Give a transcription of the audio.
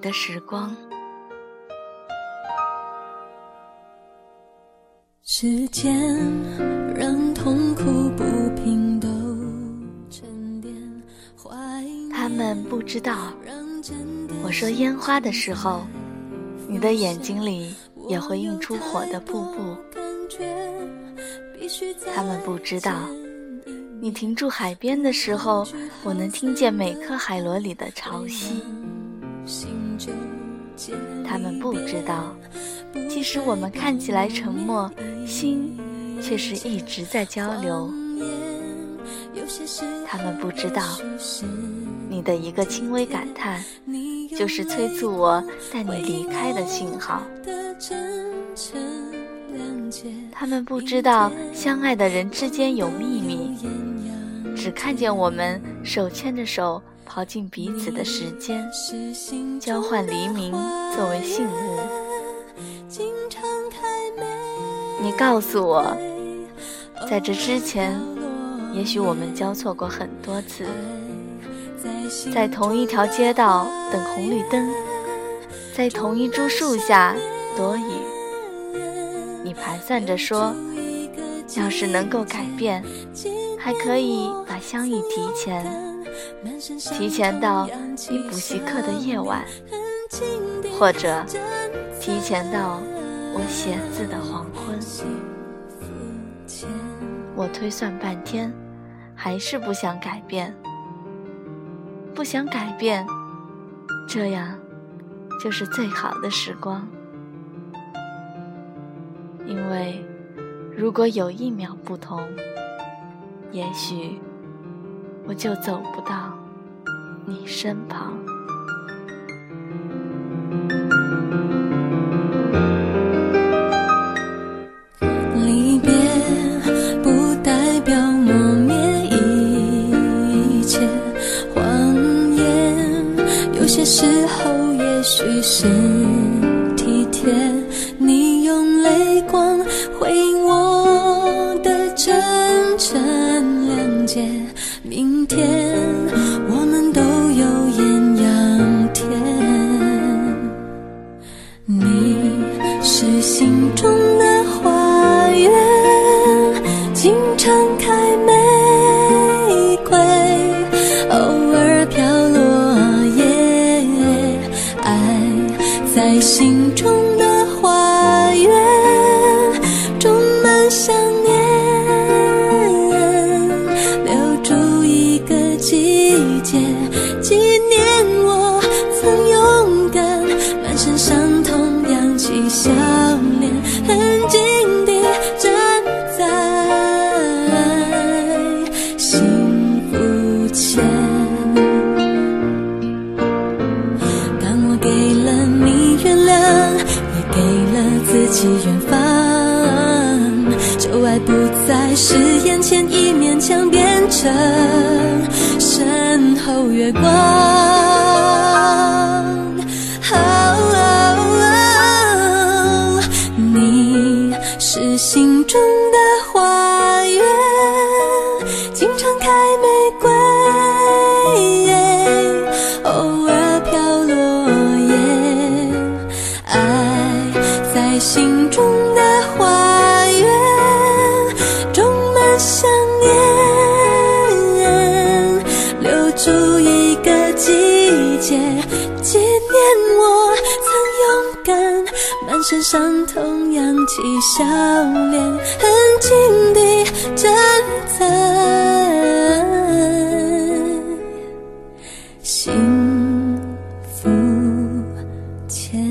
的时光。时间让痛苦不平都沉淀，他们不知道，我说烟花的时候，你的眼睛里也会映出火的瀑布。他们不知道，你停住海边的时候，我能听见每颗海螺里的潮汐。他们不知道，即使我们看起来沉默，心却是一直在交流。他们不知道，你的一个轻微感叹，就是催促我带你离开的信号。他们不知道，相爱的人之间有秘密，只看见我们手牵着手跑进彼此的时间，交换黎明作为信物。你告诉我，在这之前，也许我们交错过很多次，在同一条街道等红绿灯，在同一株树下躲雨。你盘算着说，要是能够改变，还可以相遇提前，提前到你补习课的夜晚，或者提前到我写字的黄昏。我推算半天，还是不想改变，不想改变，这样就是最好的时光。因为，如果有一秒不同，也许我就走不到你身旁。离别不代表磨灭一切谎言，有些时候也许是明天我们都有艳阳天你是心中的花园经常开玫瑰偶尔飘落叶爱在心中的季节，纪念我曾勇敢，满身伤痛扬起笑脸，很坚定站在幸福前。当我给了你原谅，也给了自己远方，旧爱不再是眼前一面墙变成。后月光，身上同样起笑脸，安静地站在幸福前。